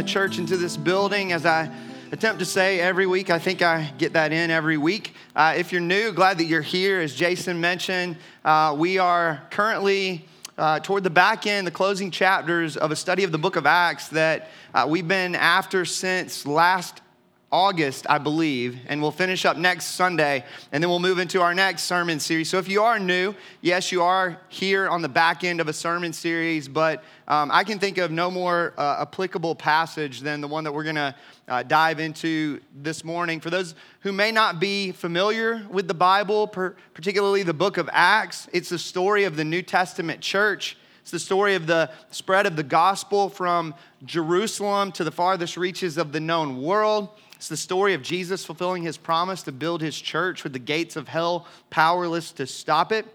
the church into this building. As I attempt to say every week, I think I get that in every week. Uh, if you're new, glad that you're here. As Jason mentioned, uh, we are currently uh, toward the back end, the closing chapters of a study of the book of Acts that uh, we've been after since last August, I believe, and we'll finish up next Sunday, and then we'll move into our next sermon series. So, if you are new, yes, you are here on the back end of a sermon series, but um, I can think of no more uh, applicable passage than the one that we're going to uh, dive into this morning. For those who may not be familiar with the Bible, per- particularly the book of Acts, it's the story of the New Testament church. It's the story of the spread of the gospel from Jerusalem to the farthest reaches of the known world. It's the story of Jesus fulfilling his promise to build his church with the gates of hell powerless to stop it.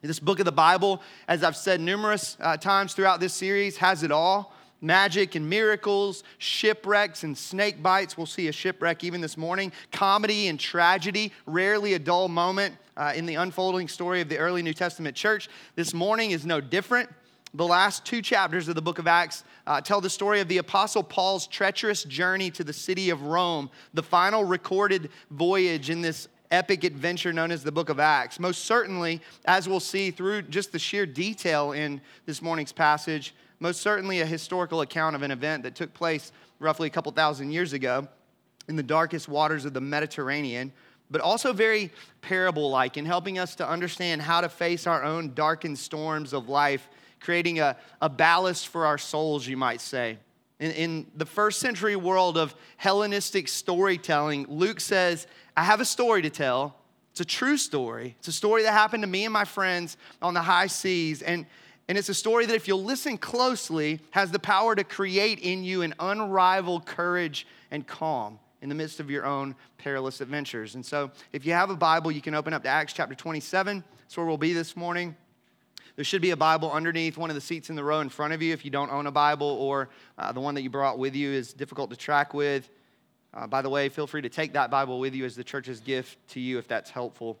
This book of the Bible, as I've said numerous uh, times throughout this series, has it all magic and miracles, shipwrecks and snake bites. We'll see a shipwreck even this morning, comedy and tragedy, rarely a dull moment uh, in the unfolding story of the early New Testament church. This morning is no different. The last two chapters of the book of Acts uh, tell the story of the Apostle Paul's treacherous journey to the city of Rome, the final recorded voyage in this epic adventure known as the book of Acts. Most certainly, as we'll see through just the sheer detail in this morning's passage, most certainly a historical account of an event that took place roughly a couple thousand years ago in the darkest waters of the Mediterranean, but also very parable like in helping us to understand how to face our own darkened storms of life creating a, a ballast for our souls, you might say. In, in the first century world of Hellenistic storytelling, Luke says, I have a story to tell. It's a true story. It's a story that happened to me and my friends on the high seas. And, and it's a story that, if you'll listen closely, has the power to create in you an unrivaled courage and calm in the midst of your own perilous adventures. And so, if you have a Bible, you can open up to Acts chapter 27. That's where we'll be this morning. There should be a Bible underneath one of the seats in the row in front of you if you don't own a Bible or uh, the one that you brought with you is difficult to track with. Uh, by the way, feel free to take that Bible with you as the church's gift to you if that's helpful.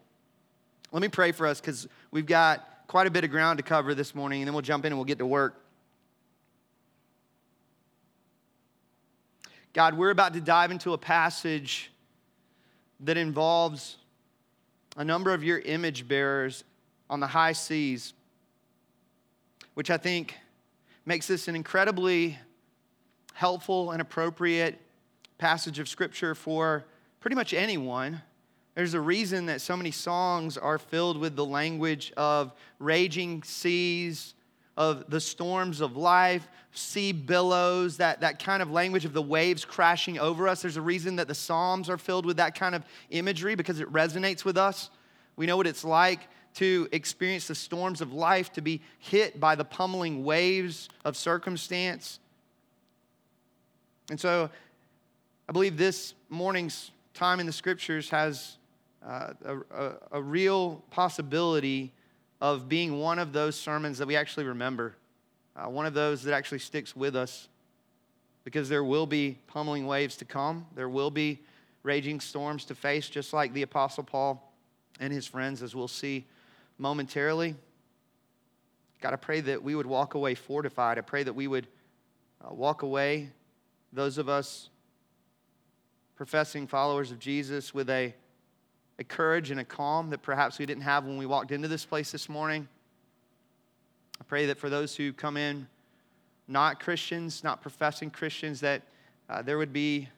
Let me pray for us because we've got quite a bit of ground to cover this morning, and then we'll jump in and we'll get to work. God, we're about to dive into a passage that involves a number of your image bearers on the high seas which I think makes this an incredibly helpful and appropriate passage of scripture for pretty much anyone. There's a reason that so many songs are filled with the language of raging seas, of the storms of life, sea billows, that, that kind of language of the waves crashing over us. There's a reason that the Psalms are filled with that kind of imagery because it resonates with us. We know what it's like to experience the storms of life, to be hit by the pummeling waves of circumstance. And so I believe this morning's time in the scriptures has uh, a, a, a real possibility of being one of those sermons that we actually remember, uh, one of those that actually sticks with us. Because there will be pummeling waves to come, there will be raging storms to face, just like the Apostle Paul and his friends, as we'll see momentarily. God, I pray that we would walk away fortified. I pray that we would uh, walk away, those of us professing followers of Jesus, with a, a courage and a calm that perhaps we didn't have when we walked into this place this morning. I pray that for those who come in not Christians, not professing Christians, that uh, there would be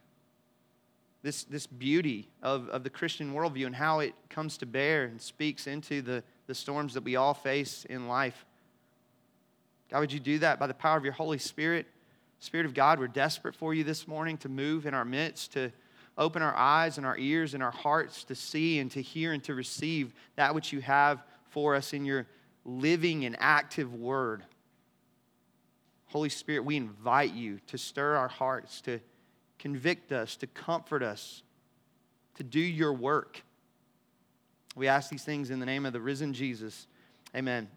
this, this beauty of, of the Christian worldview and how it comes to bear and speaks into the, the storms that we all face in life. God, would you do that by the power of your Holy Spirit? Spirit of God, we're desperate for you this morning to move in our midst, to open our eyes and our ears and our hearts to see and to hear and to receive that which you have for us in your living and active word. Holy Spirit, we invite you to stir our hearts, to convict us, to comfort us, to do your work. We ask these things in the name of the risen Jesus. Amen.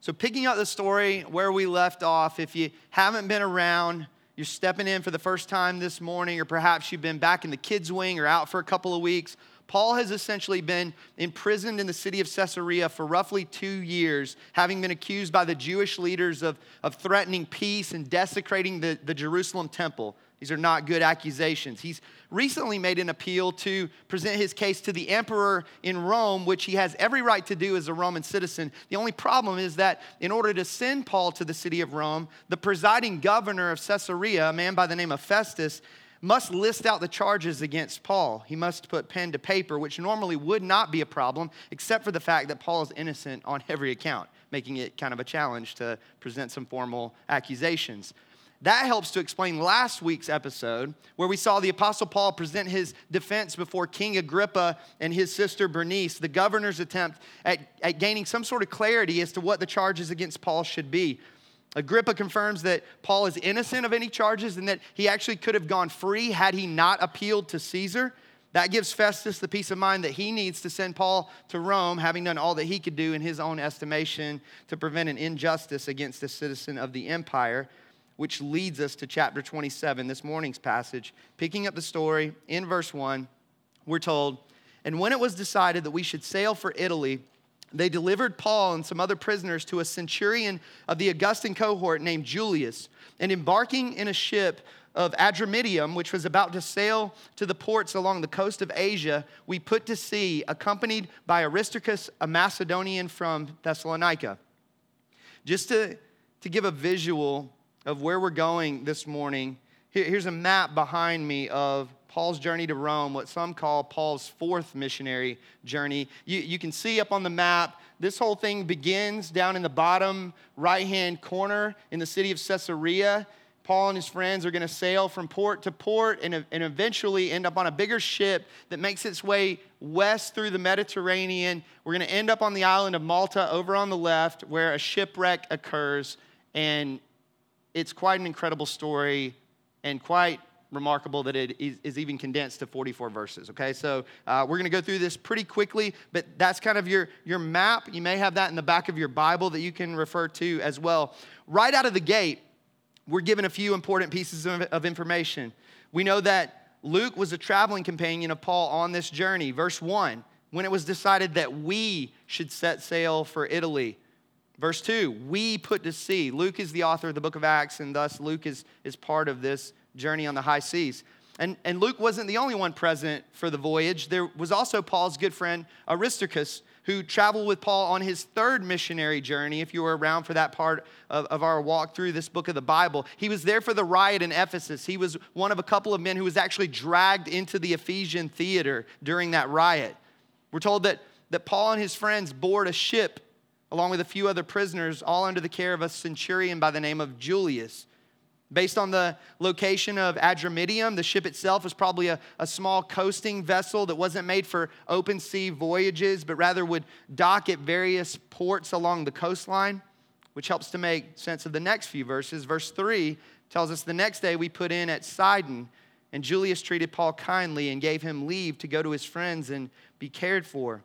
So, picking up the story where we left off, if you haven't been around, you're stepping in for the first time this morning, or perhaps you've been back in the kids' wing or out for a couple of weeks, Paul has essentially been imprisoned in the city of Caesarea for roughly two years, having been accused by the Jewish leaders of, of threatening peace and desecrating the, the Jerusalem temple. These are not good accusations. He's recently made an appeal to present his case to the emperor in Rome, which he has every right to do as a Roman citizen. The only problem is that in order to send Paul to the city of Rome, the presiding governor of Caesarea, a man by the name of Festus, must list out the charges against Paul. He must put pen to paper, which normally would not be a problem, except for the fact that Paul is innocent on every account, making it kind of a challenge to present some formal accusations. That helps to explain last week's episode where we saw the Apostle Paul present his defense before King Agrippa and his sister Bernice, the governor's attempt at, at gaining some sort of clarity as to what the charges against Paul should be. Agrippa confirms that Paul is innocent of any charges and that he actually could have gone free had he not appealed to Caesar. That gives Festus the peace of mind that he needs to send Paul to Rome, having done all that he could do in his own estimation to prevent an injustice against a citizen of the empire which leads us to chapter 27, this morning's passage. Picking up the story in verse 1, we're told, And when it was decided that we should sail for Italy, they delivered Paul and some other prisoners to a centurion of the Augustan cohort named Julius. And embarking in a ship of Adramyttium, which was about to sail to the ports along the coast of Asia, we put to sea, accompanied by Aristarchus, a Macedonian from Thessalonica. Just to, to give a visual of where we're going this morning, here's a map behind me of Paul's journey to Rome, what some call Paul's fourth missionary journey. You, you can see up on the map, this whole thing begins down in the bottom right hand corner in the city of Caesarea. Paul and his friends are going to sail from port to port and, and eventually end up on a bigger ship that makes its way west through the Mediterranean. We're going to end up on the island of Malta over on the left where a shipwreck occurs. And it's quite an incredible story and quite remarkable that it is, even condensed to 44 verses okay? So uh, we're going to go through this pretty quickly but that's kind of your, your map. You may have that in the back of your bible that you can refer to as well. Right out of the gate we're given a few important pieces of, of information. We know that luke was a traveling companion of paul on this journey. Verse 1 when it was decided that we should set sail for italy. Verse 2, we put to sea. Luke is the author of the book of Acts, and thus Luke is, is part of this journey on the high seas. And, and Luke wasn't the only one present for the voyage. There was also Paul's good friend Aristarchus, who traveled with Paul on his third missionary journey, if you were around for that part of, of our walk through this book of the Bible. He was there for the riot in Ephesus. He was one of a couple of men who was actually dragged into the Ephesian theater during that riot. We're told that, that Paul and his friends board a ship along with a few other prisoners, all under the care of a centurion by the name of Julius. Based on the location of Adramyttium, the ship itself was probably a, a small coasting vessel that wasn't made for open sea voyages, but rather would dock at various ports along the coastline, which helps to make sense of the next few verses. Verse 3 tells us the next day we put in at Sidon, and Julius treated Paul kindly and gave him leave to go to his friends and be cared for.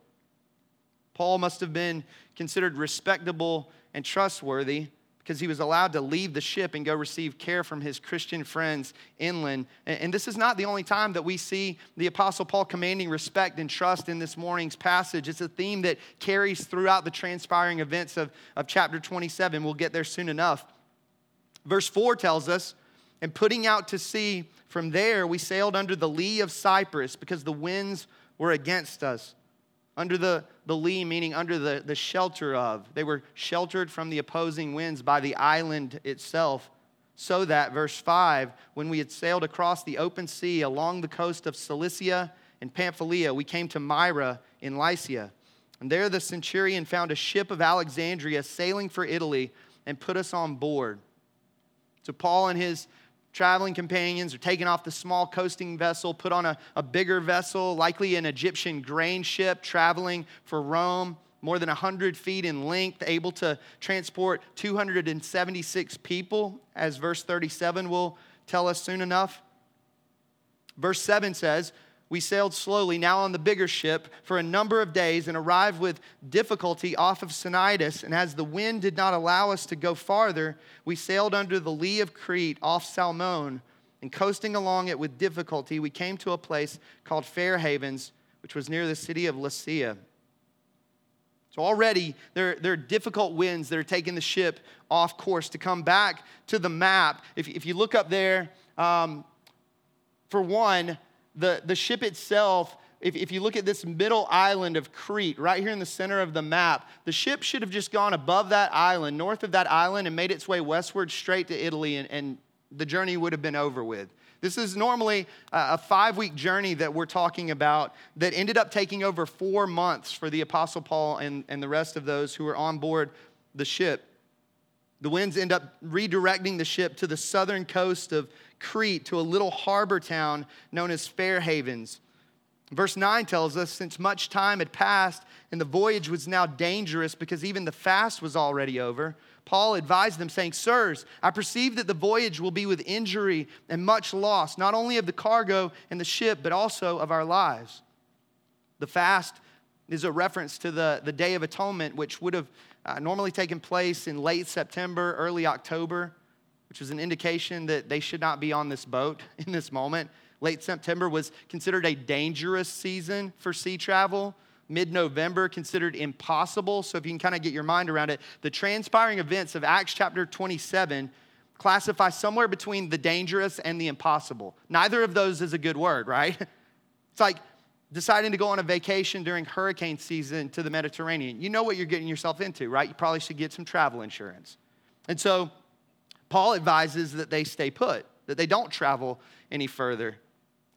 Paul must have been considered respectable and trustworthy because he was allowed to leave the ship and go receive care from his Christian friends inland. And this is not the only time that we see the Apostle Paul commanding respect and trust in this morning's passage. It's a theme that carries throughout the transpiring events of, of chapter 27. We'll get there soon enough. Verse 4 tells us, and putting out to sea from there, we sailed under the lee of Cyprus because the winds were against us under the, the lee, meaning under the, the shelter of. They were sheltered from the opposing winds by the island itself. So that, verse 5, when we had sailed across the open sea along the coast of Cilicia and Pamphylia, we came to Myra in Lycia. And there the centurion found a ship of Alexandria sailing for Italy and put us on board. So Paul and his traveling companions are taken off the small coasting vessel, put on a, a bigger vessel, likely an Egyptian grain ship traveling for Rome, more than 100 feet in length, able to transport 276 people, as verse 37 will tell us soon enough. Verse 7 says, we sailed slowly, now on the bigger ship, for a number of days and arrived with difficulty off of Cnidus. And as the wind did not allow us to go farther, we sailed under the lee of Crete off Salmone. And coasting along it with difficulty, we came to a place called Fair Havens, which was near the city of Lasea. So already there, there are difficult winds that are taking the ship off course. To come back to the map, if, if you look up there, um, for one, the, the ship itself, if, if you look at this middle island of Crete, right here in the center of the map, the ship should have just gone above that island, north of that island, and made its way westward straight to Italy, and, and the journey would have been over with. This is normally a five week journey that we're talking about that ended up taking over four months for the Apostle Paul and, and the rest of those who were on board the ship. The winds end up redirecting the ship to the southern coast of Crete to a little harbor town known as Fair Havens. Verse 9 tells us since much time had passed and the voyage was now dangerous because even the fast was already over, Paul advised them, saying, Sirs, I perceive that the voyage will be with injury and much loss, not only of the cargo and the ship, but also of our lives. The fast is a reference to the, the Day of Atonement, which would have uh, normally taking place in late September, early October, which was an indication that they should not be on this boat in this moment. Late September was considered a dangerous season for sea travel mid November considered impossible. So, if you can kind of get your mind around it, the transpiring events of Acts chapter 27 classify somewhere between the dangerous and the impossible. Neither of those is a good word, right? It's like deciding to go on a vacation during hurricane season to the Mediterranean. You know what you're getting yourself into, right? You probably should get some travel insurance. And so, Paul advises that they stay put, that they don't travel any further.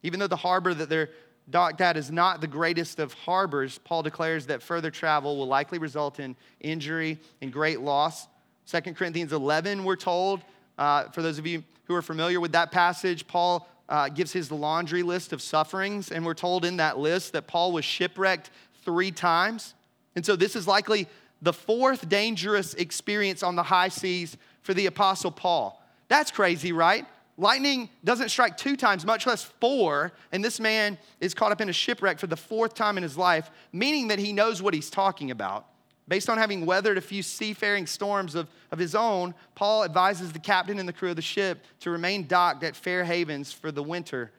Even though the harbor that they're docked at is not the greatest of harbors, Paul declares that further travel will likely result in injury and great loss. 2 Corinthians 11, we're told, uh, for those of you who are familiar with that passage, Paul uh, gives his laundry list of sufferings, and we're told in that list that Paul was shipwrecked three times. And so this is likely the fourth dangerous experience on the high seas for the Apostle Paul. That's crazy, right? Lightning doesn't strike two times, much less four, and this man is caught up in a shipwreck for the fourth time in his life, meaning that he knows what he's talking about. Based on having weathered a few seafaring storms of, of his own, Paul advises the captain and the crew of the ship to remain docked at Fair Havens for the winter.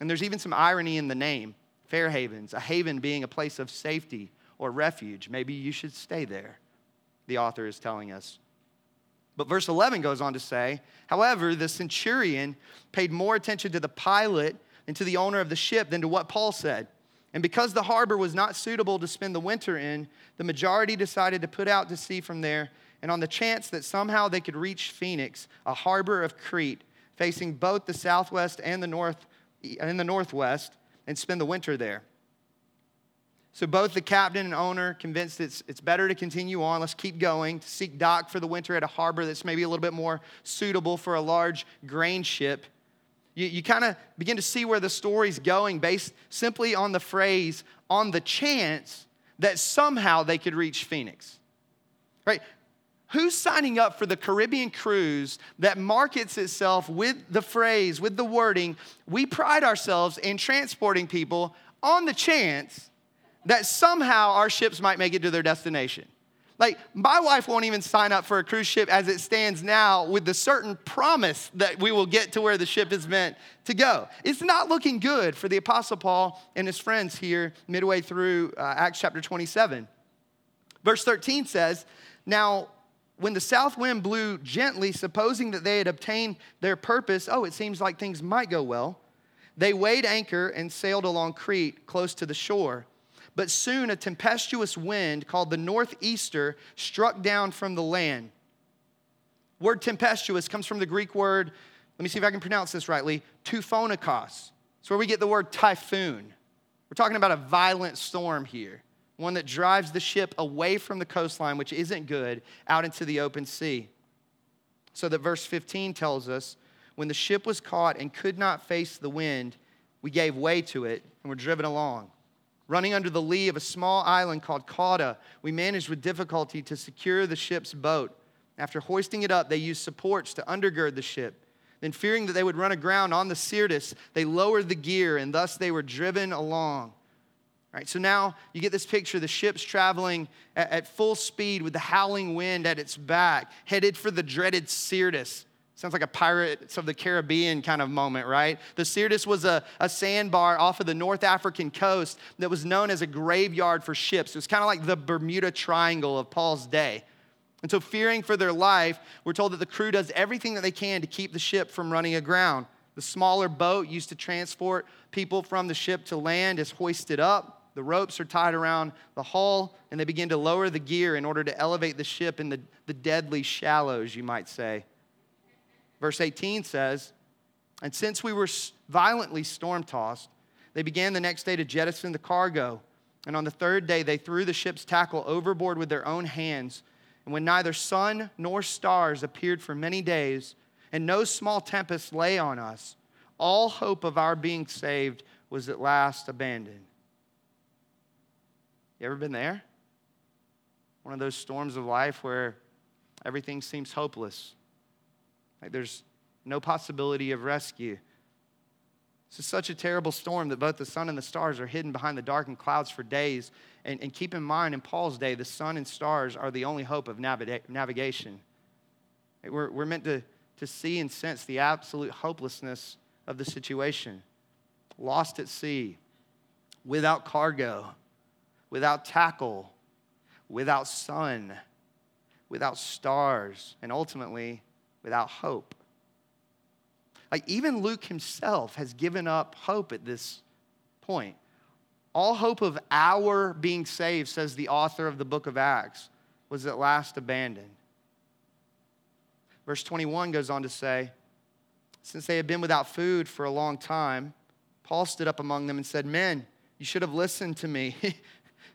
And there's even some irony in the name Fair Havens, a haven being a place of safety or refuge. Maybe you should stay there, the author is telling us. But verse 11 goes on to say, however, the centurion paid more attention to the pilot and to the owner of the ship than to what Paul said. And because the harbor was not suitable to spend the winter in, the majority decided to put out to sea from there. And on the chance that somehow they could reach Phoenix, a harbor of Crete, facing both the southwest and the north and the northwest, and spend the winter there. So both the captain and owner convinced it's, it's better to continue on. Let's keep going to seek dock for the winter at a harbor that's maybe a little bit more suitable for a large grain ship. You, you kind of begin to see where the story's going based simply on the phrase, on the chance that somehow they could reach Phoenix. Right? Who's signing up for the Caribbean cruise that markets itself with the phrase, with the wording, we pride ourselves in transporting people on the chance that somehow our ships might make it to their destination. Like, my wife won't even sign up for a cruise ship as it stands now with the certain promise that we will get to where the ship is meant to go. It's not looking good for the Apostle Paul and his friends here midway through uh, Acts chapter 27. Verse 13 says, Now, when the south wind blew gently, supposing that they had obtained their purpose, oh, it seems like things might go well, they weighed anchor and sailed along Crete close to the shore. But soon a tempestuous wind called the northeaster struck down from the land. Word tempestuous comes from the Greek word, let me see if I can pronounce this rightly, tuphonikos. It's where we get the word typhoon. We're talking about a violent storm here, one that drives the ship away from the coastline, which isn't good, out into the open sea. So that verse 15 tells us when the ship was caught and could not face the wind, we gave way to it and were driven along. Running under the lee of a small island called Cauda, we managed with difficulty to secure the ship's boat. After hoisting it up, they used supports to undergird the ship. Then, fearing that they would run aground on the Syrtis, they lowered the gear, and thus they were driven along. All right, so now you get this picture the ship's traveling at, at full speed with the howling wind at its back, headed for the dreaded Syrtis. Sounds like a Pirates of the Caribbean kind of moment, right? The Syrtis was a, a sandbar off of the North African coast that was known as a graveyard for ships. It was kind of like the Bermuda Triangle of Paul's day. And so, fearing for their life, we're told that the crew does everything that they can to keep the ship from running aground. The smaller boat used to transport people from the ship to land is hoisted up. The ropes are tied around the hull, and they begin to lower the gear in order to elevate the ship in the, the deadly shallows, you might say. Verse 18 says, And since we were violently storm tossed, they began the next day to jettison the cargo. And on the third day, they threw the ship's tackle overboard with their own hands. And when neither sun nor stars appeared for many days, and no small tempest lay on us, all hope of our being saved was at last abandoned. You ever been there? One of those storms of life where everything seems hopeless. Like there's no possibility of rescue. This is such a terrible storm that both the sun and the stars are hidden behind the darkened clouds for days. And, and keep in mind, in Paul's day, the sun and stars are the only hope of navigation. We're, we're meant to, to see and sense the absolute hopelessness of the situation. Lost at sea, without cargo, without tackle, without sun, without stars, and ultimately without hope. Like, even Luke himself has given up hope at this point. All hope of our being saved, says the author of the book of Acts, was at last abandoned. Verse 21 goes on to say, Since they had been without food for a long time, Paul stood up among them and said, Men, you should have listened to me.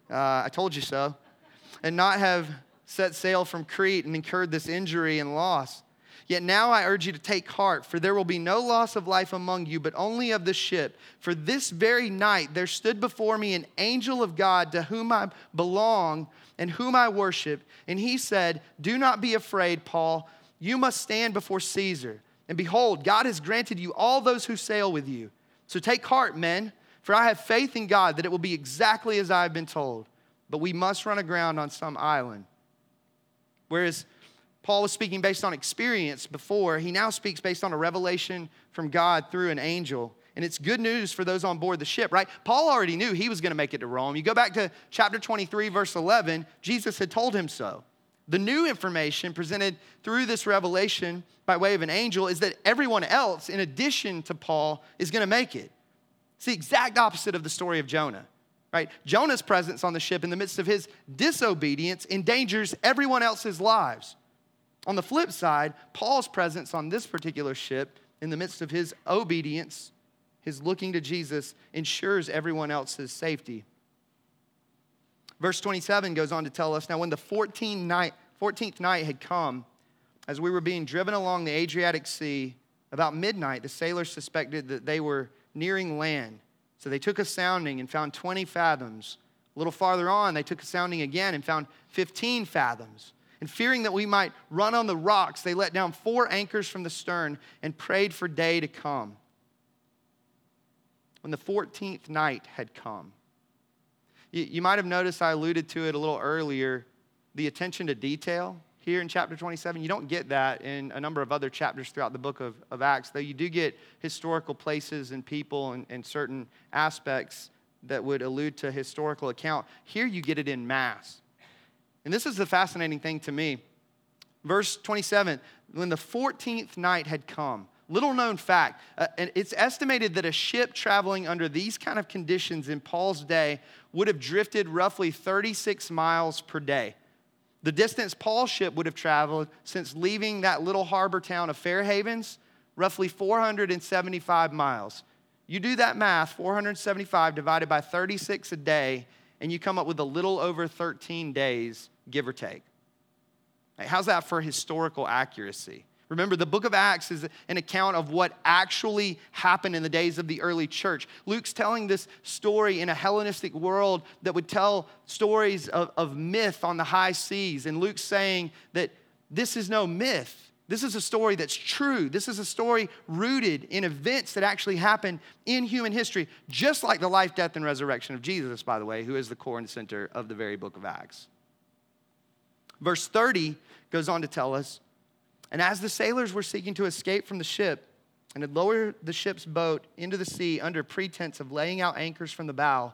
uh, I told you so. And not have set sail from Crete and incurred this injury and loss. Yet now I urge you to take heart, for there will be no loss of life among you, but only of the ship. For this very night there stood before me an angel of God to whom I belong and whom I worship. And he said, Do not be afraid, Paul. You must stand before Caesar. And behold, God has granted you all those who sail with you. So take heart, men, for I have faith in God that it will be exactly as I have been told. But we must run aground on some island. Whereas Paul was speaking based on experience before. He now speaks based on a revelation from God through an angel. And it's good news for those on board the ship, right? Paul already knew he was going to make it to Rome. You go back to chapter 23, verse 11, Jesus had told him so. The new information presented through this revelation by way of an angel is that everyone else, in addition to Paul, is going to make it. It's the exact opposite of the story of Jonah, right? Jonah's presence on the ship in the midst of his disobedience endangers everyone else's lives. On the flip side, Paul's presence on this particular ship, in the midst of his obedience, his looking to Jesus, ensures everyone else's safety. Verse 27 goes on to tell us now, when the 14th night, 14th night had come, as we were being driven along the Adriatic Sea, about midnight, the sailors suspected that they were nearing land. So they took a sounding and found 20 fathoms. A little farther on, they took a sounding again and found 15 fathoms. And fearing that we might run on the rocks, they let down four anchors from the stern and prayed for day to come. When the 14th night had come, you, you might have noticed I alluded to it a little earlier the attention to detail here in chapter 27. You don't get that in a number of other chapters throughout the book of, of Acts, though you do get historical places and people and, and certain aspects that would allude to historical account. Here you get it in mass. And this is the fascinating thing to me. Verse 27 when the 14th night had come, little known fact, uh, it's estimated that a ship traveling under these kind of conditions in Paul's day would have drifted roughly 36 miles per day. The distance Paul's ship would have traveled since leaving that little harbor town of Fair Havens, roughly 475 miles. You do that math, 475 divided by 36 a day, and you come up with a little over 13 days, give or take. How's that for historical accuracy? Remember, the book of Acts is an account of what actually happened in the days of the early church. Luke's telling this story in a Hellenistic world that would tell stories of, of myth on the high seas. And Luke's saying that this is no myth. This is a story that's true. This is a story rooted in events that actually happened in human history, just like the life, death, and resurrection of Jesus, by the way, who is the core and center of the very book of Acts. Verse 30 goes on to tell us And as the sailors were seeking to escape from the ship and had lowered the ship's boat into the sea under pretense of laying out anchors from the bow,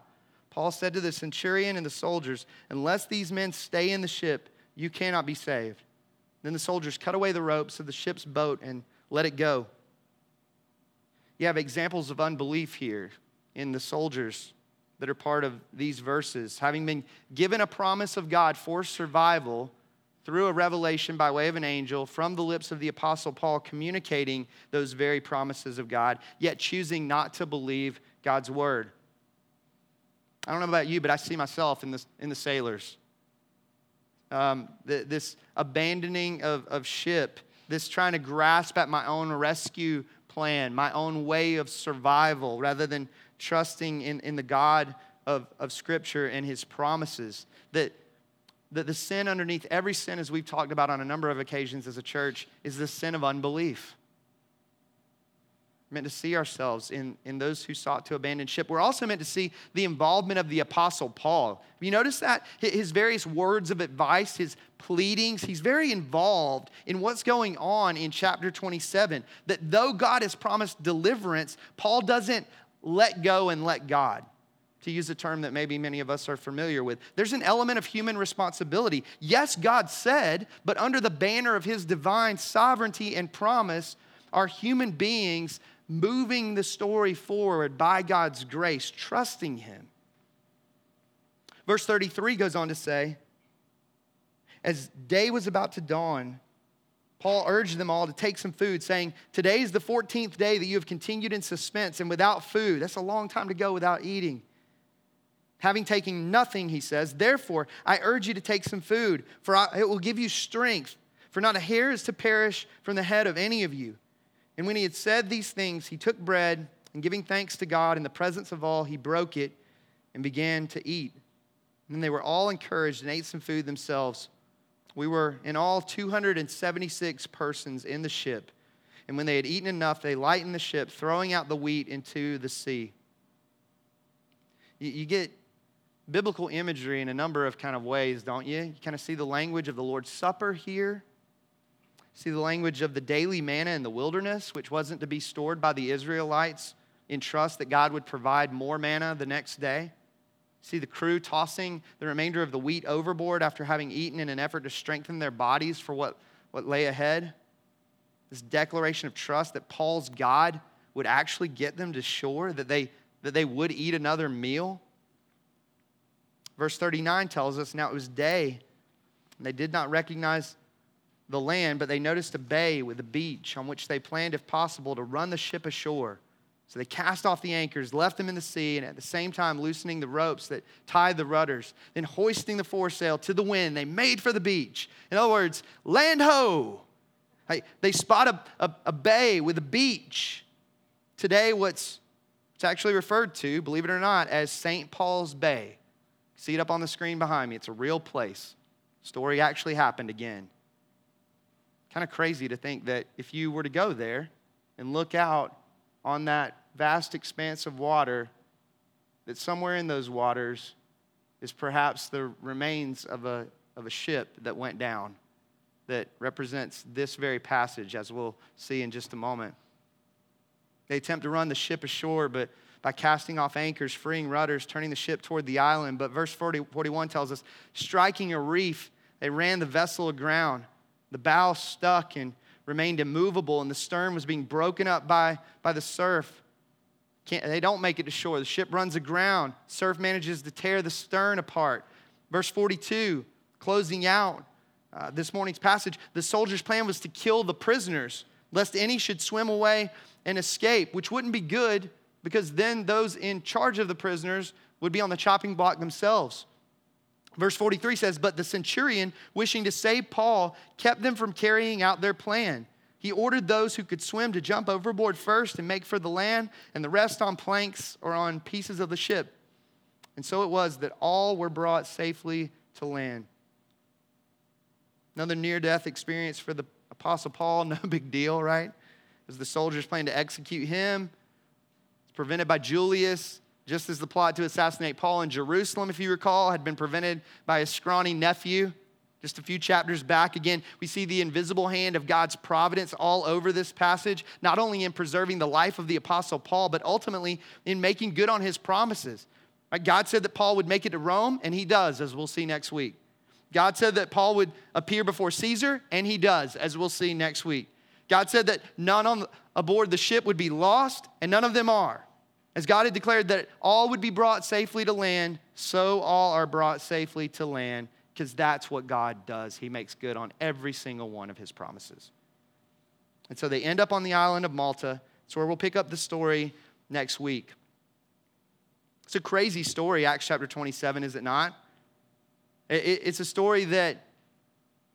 Paul said to the centurion and the soldiers, Unless these men stay in the ship, you cannot be saved. Then the soldiers cut away the ropes of the ship's boat and let it go. You have examples of unbelief here in the soldiers that are part of these verses. Having been given a promise of God for survival, through a revelation by way of an angel from the lips of the Apostle Paul, communicating those very promises of God, yet choosing not to believe God's word. I don't know about you, but I see myself in, this, in the sailors. Um, the, this abandoning of, of ship, this trying to grasp at my own rescue plan, my own way of survival, rather than trusting in, in the God of, of Scripture and His promises. That that the sin underneath every sin, as we've talked about on a number of occasions as a church, is the sin of unbelief. We're meant to see ourselves in, in those who sought to abandon ship. We're also meant to see the involvement of the Apostle Paul. You noticed that? His various words of advice, his pleadings, he's very involved in what's going on in chapter 27. That though God has promised deliverance, Paul doesn't let go and let God to use a term that maybe many of us are familiar with. There's an element of human responsibility. Yes, God said, but under the banner of his divine sovereignty and promise are human beings moving the story forward by God's grace, trusting him. Verse 33 goes on to say, as day was about to dawn, Paul urged them all to take some food, saying, Today is the 14th day that you have continued in suspense and without food. That's a long time to go without eating. Having taken nothing, he says, therefore I urge you to take some food, for it will give you strength. For not a hair is to perish from the head of any of you. And when he had said these things, he took bread, and giving thanks to God in the presence of all, he broke it and began to eat. And then they were all encouraged and ate some food themselves. We were in all 276 persons in the ship. And when they had eaten enough, they lightened the ship, throwing out the wheat into the sea. You, you get biblical imagery in a number of kind of ways, don't you? You kind of see the language of the Lord's Supper here. See the language of the daily manna in the wilderness, which wasn't to be stored by the Israelites in trust that God would provide more manna the next day. See the crew tossing the remainder of the wheat overboard after having eaten in an effort to strengthen their bodies for what, what lay ahead. This declaration of trust that Paul's God would actually get them to shore, that they, that they would eat another meal. Verse 39 tells us now it was day, and they did not recognize the land, but they noticed a bay with a beach on which they planned, if possible, to run the ship ashore. So they cast off the anchors, left them in the sea, and at the same time loosening the ropes that tied the rudders, then hoisting the foresail to the wind, they made for the beach. In other words, land ho! They spot a, a, a bay with a beach. Today, what's it's actually referred to, believe it or not, as St. Paul's Bay. See it up on the screen behind me. It's a real place. Story actually happened again. Kind of crazy to think that if you were to go there and look out on that vast expanse of water, that somewhere in those waters is perhaps the remains of a, of a ship that went down that represents this very passage, as we'll see in just a moment. They attempt to run the ship ashore, but by casting off anchors, freeing rudders, turning the ship toward the island. But verse 40, 41 tells us striking a reef, they ran the vessel aground. The bow stuck and remained immovable, and the stern was being broken up by, by the surf. Can't, they don't make it to shore. The ship runs aground. Surf manages to tear the stern apart. Verse 42, closing out uh, this morning's passage, the soldiers' plan was to kill the prisoners, lest any should swim away and escape, which wouldn't be good because then those in charge of the prisoners would be on the chopping block themselves. Verse 43 says, But the centurion, wishing to save Paul, kept them from carrying out their plan. He ordered those who could swim to jump overboard first and make for the land, and the rest on planks or on pieces of the ship. And so it was that all were brought safely to land. Another near death experience for the Apostle Paul, no big deal, right? As the soldiers planned to execute him, prevented by Julius, just as the plot to assassinate Paul in Jerusalem, if you recall, had been prevented by his scrawny nephew. Just a few chapters back, again, we see the invisible hand of God's providence all over this passage, not only in preserving the life of the Apostle Paul, but ultimately in making good on his promises. God said that Paul would make it to Rome, and he does, as we'll see next week. God said that Paul would appear before Caesar, and he does, as we'll see next week. God said that none on, aboard the ship would be lost, and none of them are. As God had declared that all would be brought safely to land, so all are brought safely to land because that's what God does. He makes good on every single one of his promises. And so they end up on the island of Malta. It's where we'll pick up the story next week. It's a crazy story, Acts chapter 27, is it not? It's a story that,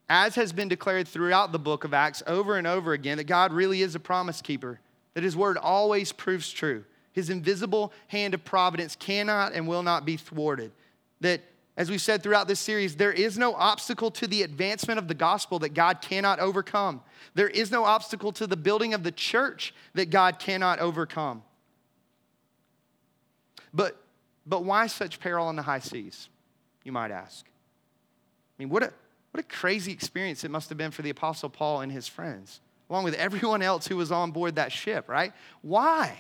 as has been declared throughout the book of Acts over and over again, that God really is a promise keeper, that his word always proves true. His invisible hand of providence cannot and will not be thwarted. That as we've said throughout this series, there is no obstacle to the advancement of the gospel that God cannot overcome. There is no obstacle to the building of the church that God cannot overcome. But, but why such peril on the high seas, you might ask? I mean, what a, what a crazy experience it must have been for the Apostle Paul and his friends, along with everyone else who was on board that ship, right? Why?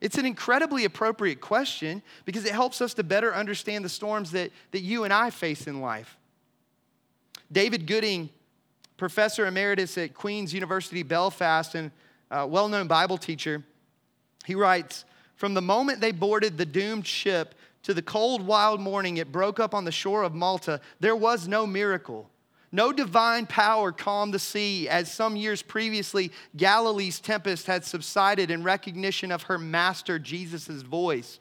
It's an incredibly appropriate question because it helps us to better understand the storms that, that you and I face in life. David Gooding, professor emeritus at Queen's University Belfast and uh, a well known Bible teacher, he writes From the moment they boarded the doomed ship to the cold, wild morning it broke up on the shore of Malta, there was no miracle. No divine power calmed the sea, as some years previously, Galilee's tempest had subsided in recognition of her master, Jesus' voice.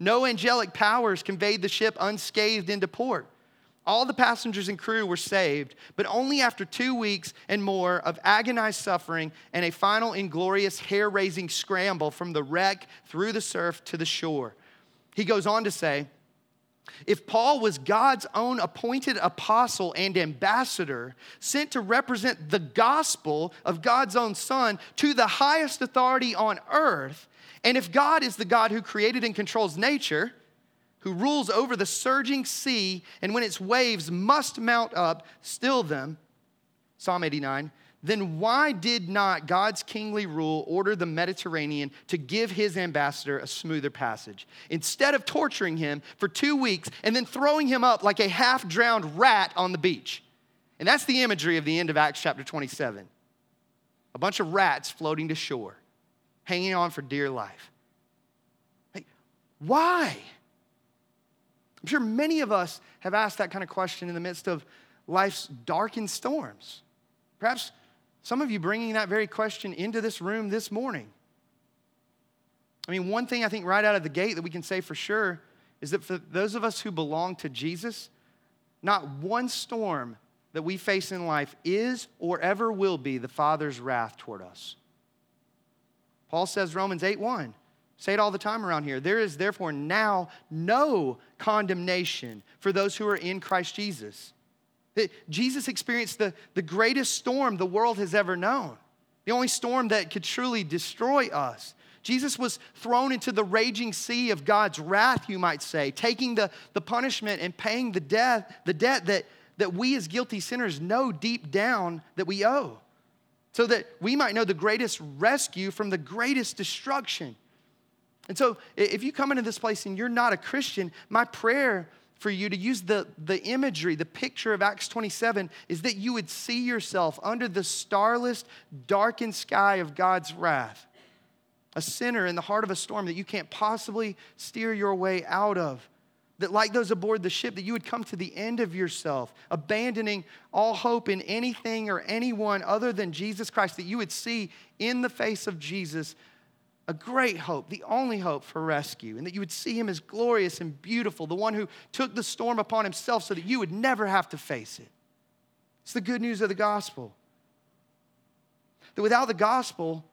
No angelic powers conveyed the ship unscathed into port. All the passengers and crew were saved, but only after two weeks and more of agonized suffering and a final inglorious, hair raising scramble from the wreck through the surf to the shore. He goes on to say, if Paul was God's own appointed apostle and ambassador, sent to represent the gospel of God's own Son to the highest authority on earth, and if God is the God who created and controls nature, who rules over the surging sea, and when its waves must mount up, still them, Psalm 89, then why did not God's kingly rule order the Mediterranean to give his ambassador a smoother passage? Instead of torturing him for two weeks and then throwing him up like a half drowned rat on the beach. And that's the imagery of the end of Acts chapter 27. A bunch of rats floating to shore, hanging on for dear life. Why? I'm sure many of us have asked that kind of question in the midst of life's darkened storms. Perhaps some of you bringing that very question into this room this morning. I mean, one thing I think right out of the gate that we can say for sure is that for those of us who belong to Jesus, not one storm that we face in life is or ever will be the Father's wrath toward us. Paul says, Romans 8 1. Say it all the time around here. There is therefore now no condemnation for those who are in Christ Jesus. Jesus experienced the, the greatest storm the world has ever known, the only storm that could truly destroy us. Jesus was thrown into the raging sea of God's wrath, you might say, taking the, the punishment and paying the death, the debt that, that we as guilty sinners know deep down that we owe. So that we might know the greatest rescue from the greatest destruction. And so, if you come into this place and you're not a Christian, my prayer for you to use the, the imagery, the picture of Acts 27, is that you would see yourself under the starless, darkened sky of God's wrath, a sinner in the heart of a storm that you can't possibly steer your way out of. That, like those aboard the ship, that you would come to the end of yourself, abandoning all hope in anything or anyone other than Jesus Christ, that you would see in the face of Jesus a great hope, the only hope for rescue, and that you would see him as glorious and beautiful, the one who took the storm upon himself so that you would never have to face it. It's the good news of the gospel. That without the gospel,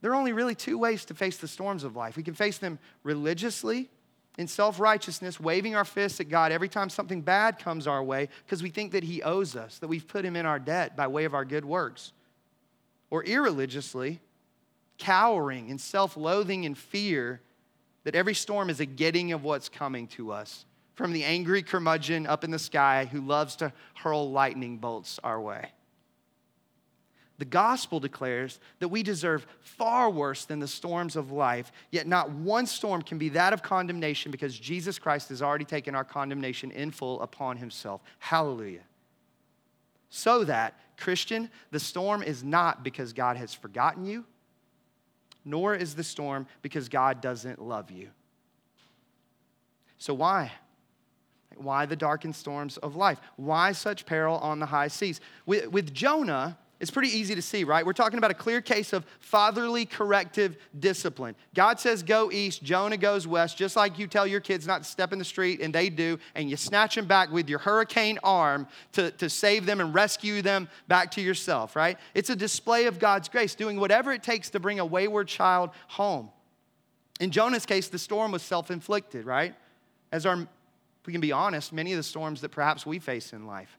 there are only really two ways to face the storms of life. We can face them religiously, in self righteousness, waving our fists at God every time something bad comes our way because we think that He owes us, that we've put Him in our debt by way of our good works. Or irreligiously, cowering and self loathing and fear that every storm is a getting of what's coming to us from the angry curmudgeon up in the sky who loves to hurl lightning bolts our way. The gospel declares that we deserve far worse than the storms of life, yet not one storm can be that of condemnation because Jesus Christ has already taken our condemnation in full upon himself. Hallelujah. So that, Christian, the storm is not because God has forgotten you, nor is the storm because God doesn't love you. So, why? Why the darkened storms of life? Why such peril on the high seas? With, with Jonah, it's pretty easy to see, right? We're talking about a clear case of fatherly corrective discipline. God says go east, Jonah goes west, just like you tell your kids not to step in the street, and they do, and you snatch them back with your hurricane arm to, to save them and rescue them back to yourself, right? It's a display of God's grace, doing whatever it takes to bring a wayward child home. In Jonah's case, the storm was self inflicted, right? As our, we can be honest, many of the storms that perhaps we face in life.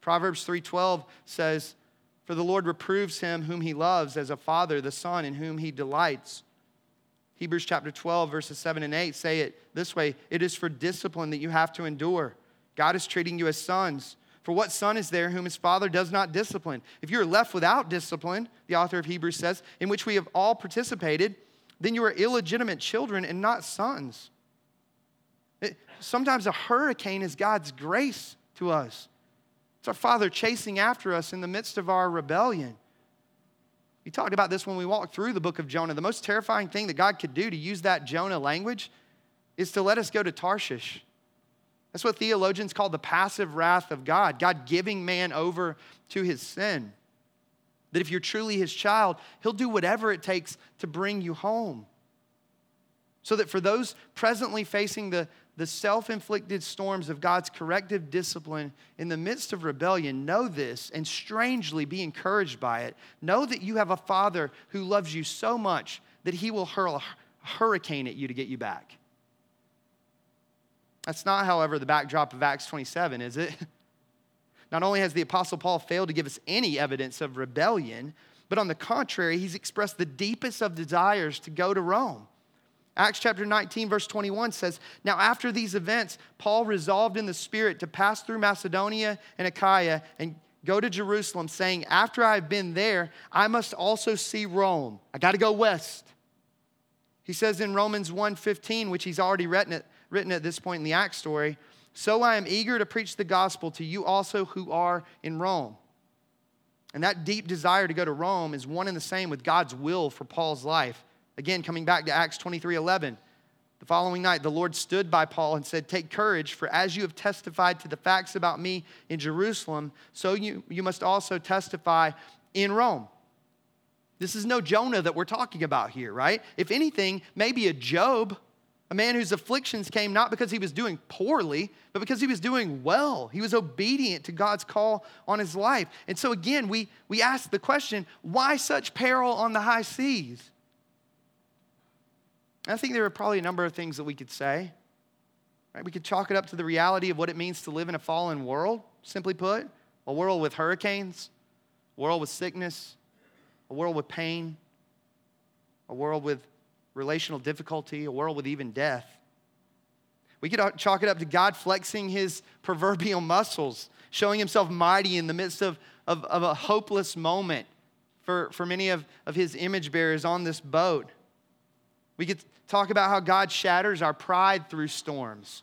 Proverbs 3:12 says, for the Lord reproves him whom he loves as a father, the son in whom he delights. Hebrews chapter 12, verses 7 and 8 say it this way It is for discipline that you have to endure. God is treating you as sons. For what son is there whom his father does not discipline? If you're left without discipline, the author of Hebrews says, in which we have all participated, then you are illegitimate children and not sons. It, sometimes a hurricane is God's grace to us. It's our Father chasing after us in the midst of our rebellion. We talked about this when we walked through the book of Jonah. The most terrifying thing that God could do to use that Jonah language is to let us go to Tarshish. That's what theologians call the passive wrath of God, God giving man over to his sin. That if you're truly his child, he'll do whatever it takes to bring you home. So that for those presently facing the, the self inflicted storms of God's corrective discipline in the midst of rebellion, know this and strangely be encouraged by it. Know that you have a Father who loves you so much that he will hurl a hurricane at you to get you back. That's not, however, the backdrop of Acts 27, is it? Not only has the Apostle Paul failed to give us any evidence of rebellion, but on the contrary, he's expressed the deepest of desires to go to Rome. Acts chapter 19, verse 21 says, Now after these events, Paul resolved in the Spirit to pass through Macedonia and Achaia and go to Jerusalem, saying, After I've been there, I must also see Rome. I got to go west. He says in Romans 1:15, which he's already written at, written at this point in the Acts story, So I am eager to preach the gospel to you also who are in Rome. And that deep desire to go to Rome is one and the same with God's will for Paul's life. Again, coming back to Acts 23 11. The following night, the Lord stood by Paul and said, Take courage, for as you have testified to the facts about me in Jerusalem, so you, you must also testify in Rome. This is no Jonah that we're talking about here, right? If anything, maybe a Job, a man whose afflictions came not because he was doing poorly, but because he was doing well. He was obedient to God's call on his life. And so, again, we, we ask the question why such peril on the high seas? I think there are probably a number of things that we could say. Right? We could chalk it up to the reality of what it means to live in a fallen world, simply put a world with hurricanes, a world with sickness, a world with pain, a world with relational difficulty, a world with even death. We could uh, chalk it up to God flexing his proverbial muscles, showing himself mighty in the midst of, of, of a hopeless moment for, for many of, of his image bearers on this boat. We could talk about how God shatters our pride through storms,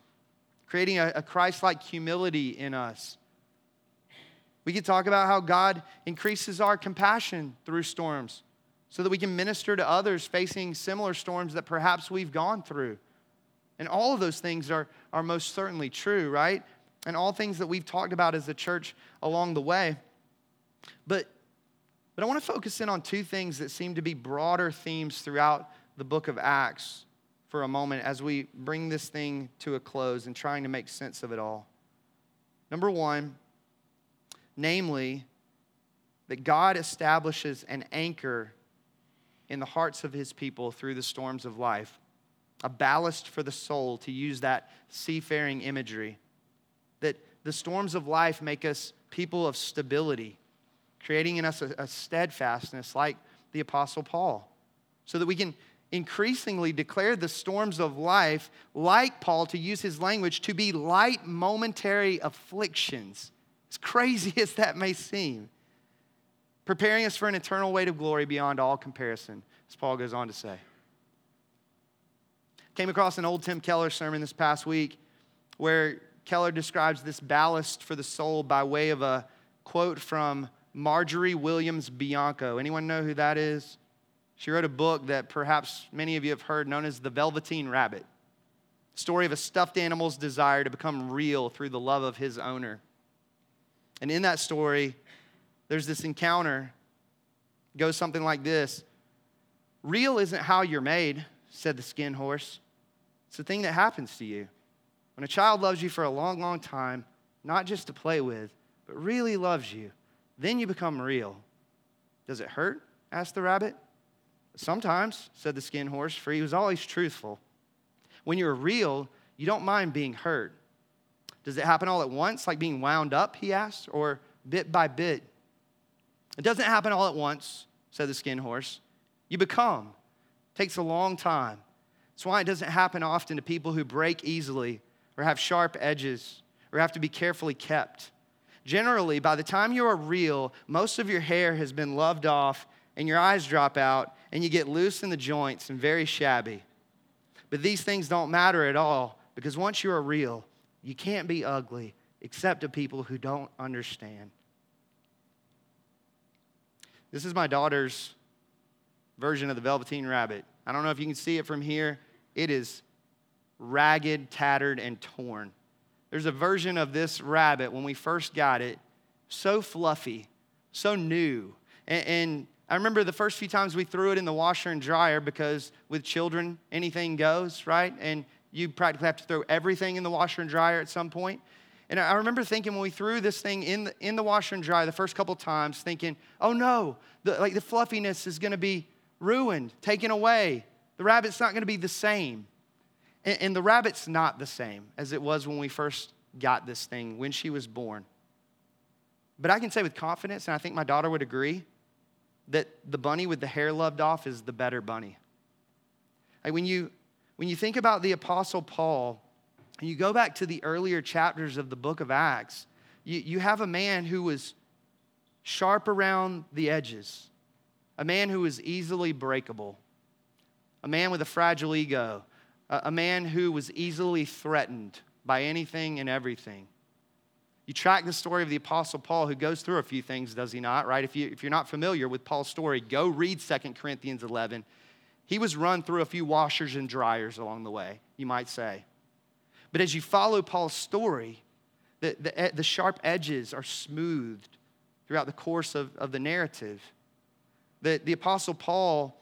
creating a, a Christ like humility in us. We could talk about how God increases our compassion through storms so that we can minister to others facing similar storms that perhaps we've gone through. And all of those things are, are most certainly true, right? And all things that we've talked about as a church along the way. But, but I want to focus in on two things that seem to be broader themes throughout the book of Acts for a moment as we bring this thing to a close and trying to make sense of it all. Number one, namely, that God establishes an anchor in the hearts of his people through the storms of life, a ballast for the soul, to use that seafaring imagery. That the storms of life make us people of stability, creating in us a, a steadfastness like the Apostle Paul, so that we can increasingly declare the storms of life, like Paul, to use his language, to be light momentary afflictions. As crazy as that may seem, preparing us for an eternal weight of glory beyond all comparison, as Paul goes on to say. Came across an old Tim Keller sermon this past week where Keller describes this ballast for the soul by way of a quote from Margery Williams Bianco. Anyone know who that is? She wrote a book that perhaps many of you have heard known as The Velveteen Rabbit. Story of a stuffed animal's desire to become real through the love of his owner. And in that story, there's this encounter. It goes something like this Real isn't how you're made, said the skin horse. It's the thing that happens to you. When a child loves you for a long, long time, not just to play with, but really loves you, then you become real. Does it hurt? asked the rabbit. Sometimes, said the skin horse, for he was always truthful. When you're real, you don't mind being hurt. Does it happen all at once, like being wound up, he asked, or bit by bit? It doesn't happen all at once, said the skin horse. You become. It takes a long time. That's why it doesn't happen often to people who break easily or have sharp edges or have to be carefully kept. Generally, by the time you are real, most of your hair has been loved off and your eyes drop out and you get loose in the joints and very shabby. But these things don't matter at all because once you are real, you can't be ugly except to people who don't understand. This is my daughter's version of the Velveteen Rabbit. I don't know if you can see it from here. It is ragged, tattered, and torn. There's a version of this rabbit when we first got it, so fluffy, so new. And, and, I remember the first few times we threw it in the washer and dryer because with children, anything goes, right? And you practically have to throw everything in the washer and dryer at some point. And I remember thinking when we threw this thing in the, in the washer and dryer the first couple times, thinking, oh no, the, like the fluffiness is gonna be ruined, taken away. The rabbit's not gonna be the same. And, and the rabbit's not the same as it was when we first got this thing, when she was born. But I can say with confidence, and I think my daughter would agree, that the bunny with the hair loved off is the better bunny. Like when you when you think about the apostle Paul and you go back to the earlier chapters of the book of Acts, you, you have a man who was sharp around the edges, a man who was easily breakable, a man with a fragile ego, a, a man who was easily threatened by anything and everything. You track the story of the Apostle Paul, who goes through a few things, does he not? Right? If, you, if you're not familiar with Paul's story, go read 2 Corinthians 11. He was run through a few washers and dryers along the way, you might say. But as you follow Paul's story, the, the, the sharp edges are smoothed throughout the course of, of the narrative. The, the Apostle Paul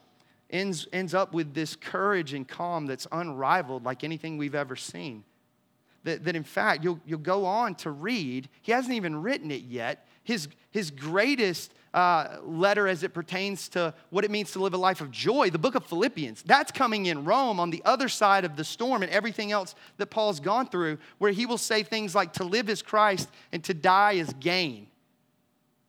ends, ends up with this courage and calm that's unrivaled like anything we've ever seen that, that in fact you'll, you'll go on to read, he hasn't even written it yet. His, his greatest uh, letter as it pertains to what it means to live a life of joy, the book of Philippians, that's coming in Rome on the other side of the storm and everything else that Paul's gone through, where he will say things like, to live is Christ and to die is gain.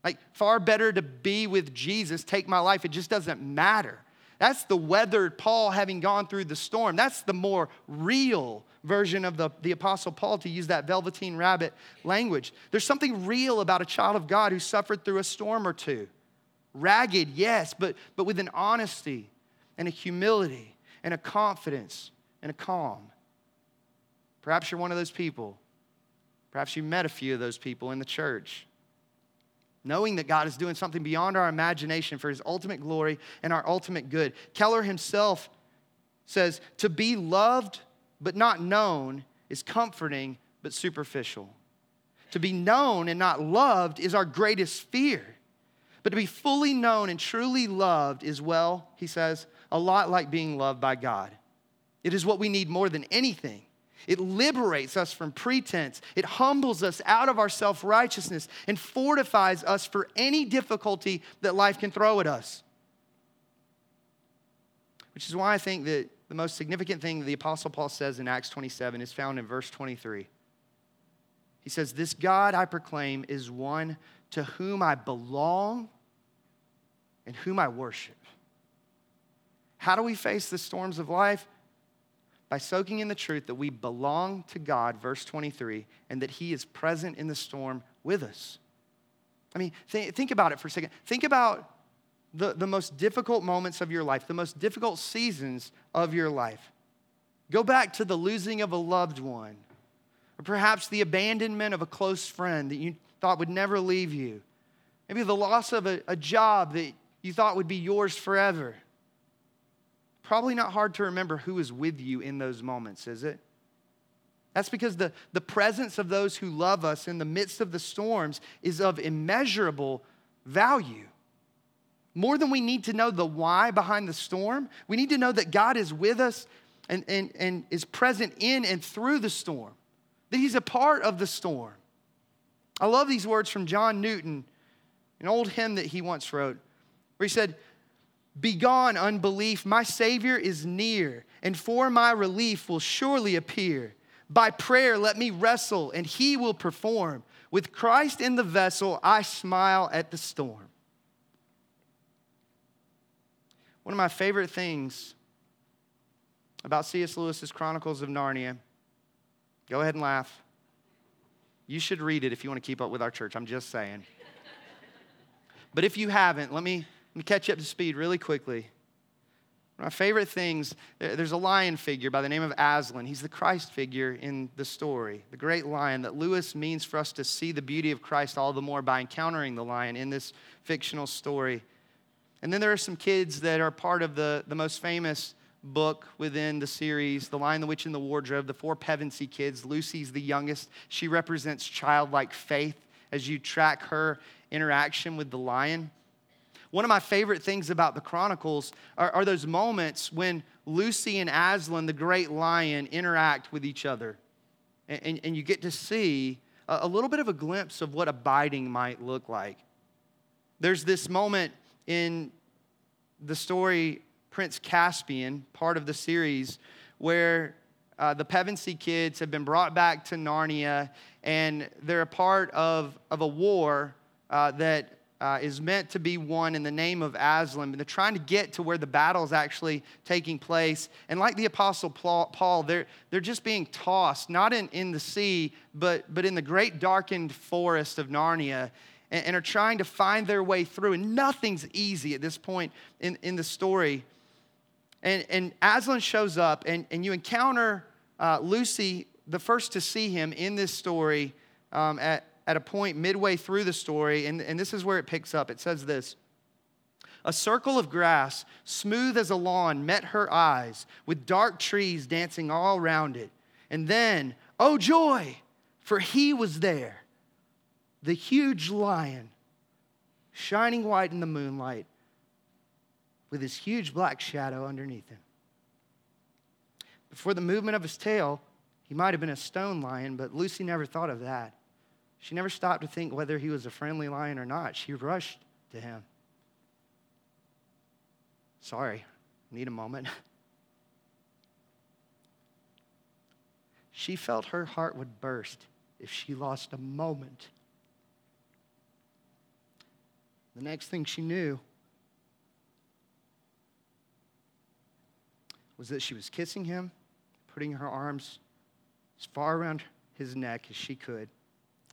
Like, far better to be with Jesus, take my life, it just doesn't matter. That's the weathered Paul having gone through the storm. That's the more real version of the, the Apostle Paul to use that velveteen rabbit language. There's something real about a child of God who suffered through a storm or two. Ragged, yes, but, but with an honesty and a humility and a confidence and a calm. Perhaps you're one of those people. Perhaps you met a few of those people in the church. Knowing that God is doing something beyond our imagination for his ultimate glory and our ultimate good. Keller himself says, To be loved but not known is comforting but superficial. To be known and not loved is our greatest fear. But to be fully known and truly loved is, well, he says, a lot like being loved by God. It is what we need more than anything. It liberates us from pretense. It humbles us out of our self righteousness and fortifies us for any difficulty that life can throw at us. Which is why I think that the most significant thing the Apostle Paul says in Acts 27 is found in verse 23. He says, This God I proclaim is one to whom I belong and whom I worship. How do we face the storms of life? By soaking in the truth that we belong to God, verse 23, and that He is present in the storm with us. I mean, th- think about it for a second. Think about the, the most difficult moments of your life, the most difficult seasons of your life. Go back to the losing of a loved one, or perhaps the abandonment of a close friend that you thought would never leave you. Maybe the loss of a, a job that you thought would be yours forever. Probably not hard to remember who is with you in those moments, is it? That's because the, the presence of those who love us in the midst of the storms is of immeasurable value. More than we need to know the why behind the storm, we need to know that God is with us and, and, and is present in and through the storm, that He's a part of the storm. I love these words from John Newton, an old hymn that he once wrote, where he said, Begone, unbelief, my Savior is near, and for my relief will surely appear. By prayer, let me wrestle, and he will perform. With Christ in the vessel, I smile at the storm. One of my favorite things about C.S. Lewis's Chronicles of Narnia, go ahead and laugh. You should read it if you want to keep up with our church. I'm just saying. but if you haven't, let me, let me catch you up to speed really quickly. My favorite things, there's a lion figure by the name of Aslan. He's the Christ figure in the story, the great lion that Lewis means for us to see the beauty of Christ all the more by encountering the lion in this fictional story. And then there are some kids that are part of the, the most famous book within the series, The Lion, the Witch, and the Wardrobe, the four Pevensie kids. Lucy's the youngest. She represents childlike faith as you track her interaction with the lion. One of my favorite things about the Chronicles are, are those moments when Lucy and Aslan, the great lion, interact with each other. And, and, and you get to see a, a little bit of a glimpse of what abiding might look like. There's this moment in the story Prince Caspian, part of the series, where uh, the Pevensie kids have been brought back to Narnia and they're a part of, of a war uh, that uh, is meant to be won in the name of Aslan. And they're trying to get to where the battle is actually taking place. And like the Apostle Paul, they're, they're just being tossed, not in, in the sea, but, but in the great darkened forest of Narnia, and, and are trying to find their way through. And nothing's easy at this point in, in the story. And, and Aslan shows up, and, and you encounter uh, Lucy, the first to see him in this story um, at, at a point midway through the story, and, and this is where it picks up. It says this A circle of grass, smooth as a lawn, met her eyes, with dark trees dancing all around it. And then, oh joy, for he was there, the huge lion, shining white in the moonlight, with his huge black shadow underneath him. Before the movement of his tail, he might have been a stone lion, but Lucy never thought of that. She never stopped to think whether he was a friendly lion or not. She rushed to him. Sorry, need a moment. She felt her heart would burst if she lost a moment. The next thing she knew was that she was kissing him, putting her arms as far around his neck as she could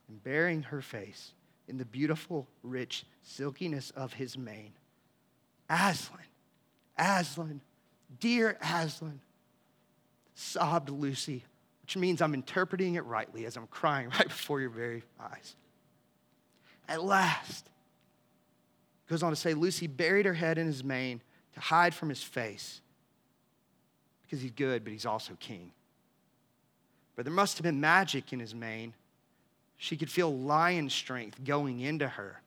and burying her face in the beautiful, rich silkiness of his mane. Aslan, Aslan, dear Aslan, sobbed Lucy, which means I'm interpreting it rightly as I'm crying right before your very eyes. At last, goes on to say, Lucy buried her head in his mane to hide from his face because he's good, but he's also king. But there must have been magic in his mane she could feel lion strength going into her.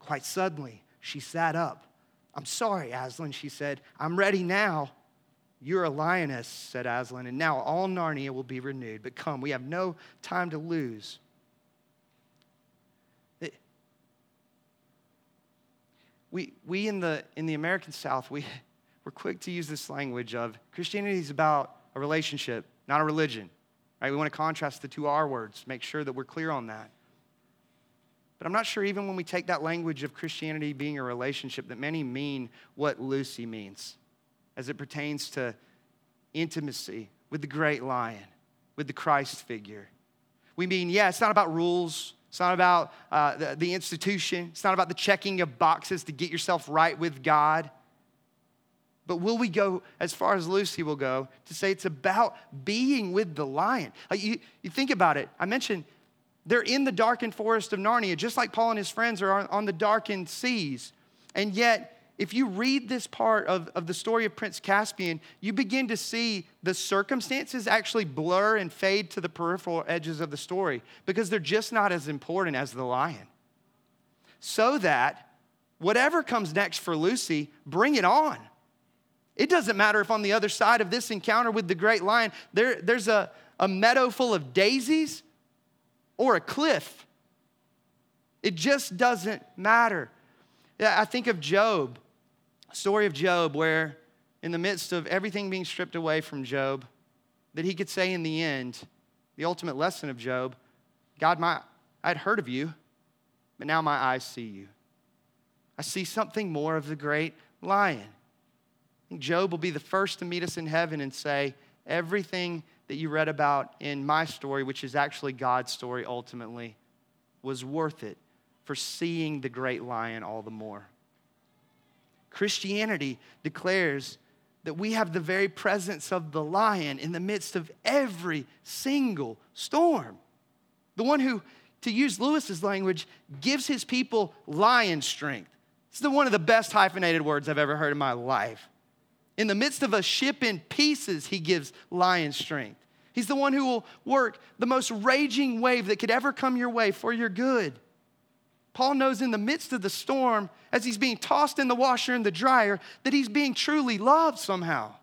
Quite suddenly, she sat up. I'm sorry, Aslan, she said. I'm ready now. You're a lioness, said Aslan, and now all Narnia will be renewed. But come, we have no time to lose. We, we in, the, in the American South, we, we're quick to use this language of Christianity is about a relationship, not a religion. Right? We want to contrast the two R words, make sure that we're clear on that. But I'm not sure even when we take that language of Christianity being a relationship that many mean what Lucy means. as it pertains to intimacy with the great lion, with the Christ figure. We mean, yeah, it's not about rules. It's not about uh, the, the institution. It's not about the checking of boxes to get yourself right with God. But will we go as far as Lucy will go to say it's about being with the lion? Like you, you think about it. I mentioned they're in the darkened forest of Narnia, just like Paul and his friends are on, on the darkened seas. And yet, if you read this part of, of the story of Prince Caspian, you begin to see the circumstances actually blur and fade to the peripheral edges of the story because they're just not as important as the lion. So that whatever comes next for Lucy, bring it on. It doesn't matter if on the other side of this encounter with the great lion, there, there's a, a meadow full of daisies or a cliff. It just doesn't matter. I think of Job story of Job, where in the midst of everything being stripped away from Job, that he could say in the end, the ultimate lesson of Job, God, my, I'd heard of you, but now my eyes see you. I see something more of the great lion. Job will be the first to meet us in heaven and say, everything that you read about in my story, which is actually God's story ultimately, was worth it for seeing the great lion all the more. Christianity declares that we have the very presence of the lion in the midst of every single storm. The one who, to use Lewis's language, gives his people lion strength. It's one of the best hyphenated words I've ever heard in my life. In the midst of a ship in pieces, he gives lion strength. He's the one who will work the most raging wave that could ever come your way for your good. Paul knows in the midst of the storm, as he's being tossed in the washer and the dryer, that he's being truly loved somehow.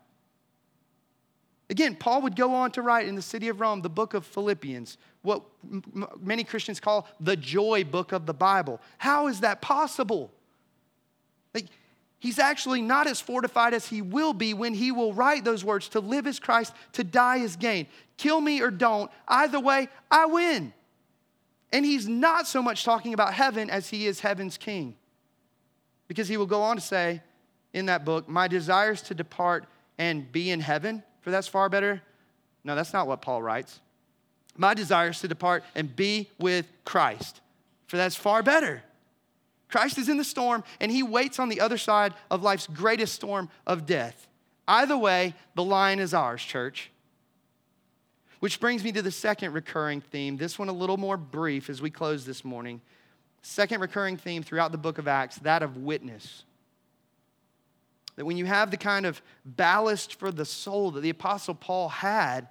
Again, Paul would go on to write in the city of Rome the book of Philippians, what m- many Christians call the joy book of the Bible. How is that possible? He's actually not as fortified as he will be when he will write those words to live as Christ, to die as gain. Kill me or don't, either way, I win. And he's not so much talking about heaven as he is heaven's king. Because he will go on to say in that book, My desire is to depart and be in heaven, for that's far better. No, that's not what Paul writes. My desire is to depart and be with Christ, for that's far better. Christ is in the storm, and he waits on the other side of life's greatest storm of death. Either way, the line is ours, church. Which brings me to the second recurring theme, this one a little more brief as we close this morning. Second recurring theme throughout the book of Acts, that of witness. That when you have the kind of ballast for the soul that the Apostle Paul had,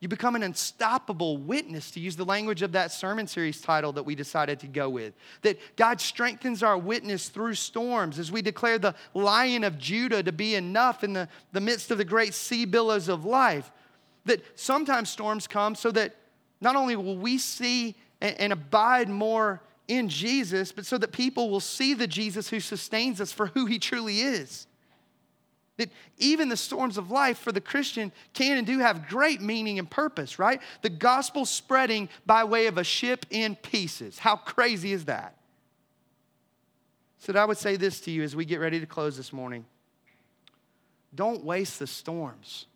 you become an unstoppable witness, to use the language of that sermon series title that we decided to go with. That God strengthens our witness through storms as we declare the lion of Judah to be enough in the, the midst of the great sea billows of life. That sometimes storms come so that not only will we see and, and abide more in Jesus, but so that people will see the Jesus who sustains us for who he truly is. That even the storms of life for the Christian can and do have great meaning and purpose, right? The gospel spreading by way of a ship in pieces. How crazy is that? So, I would say this to you as we get ready to close this morning don't waste the storms.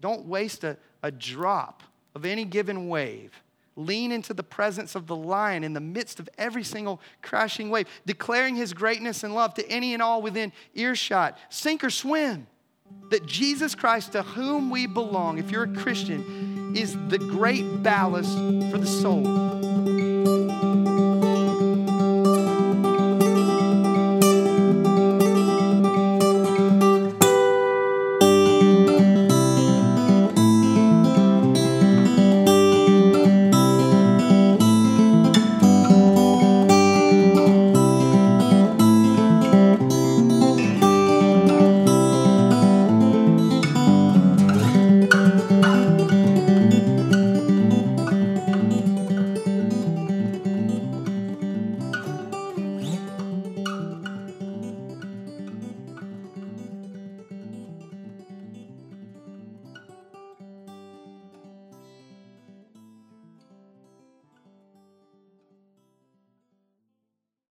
Don't waste a, a drop of any given wave. Lean into the presence of the lion in the midst of every single crashing wave, declaring his greatness and love to any and all within earshot. Sink or swim. That Jesus Christ, to whom we belong, if you're a Christian, is the great ballast for the soul.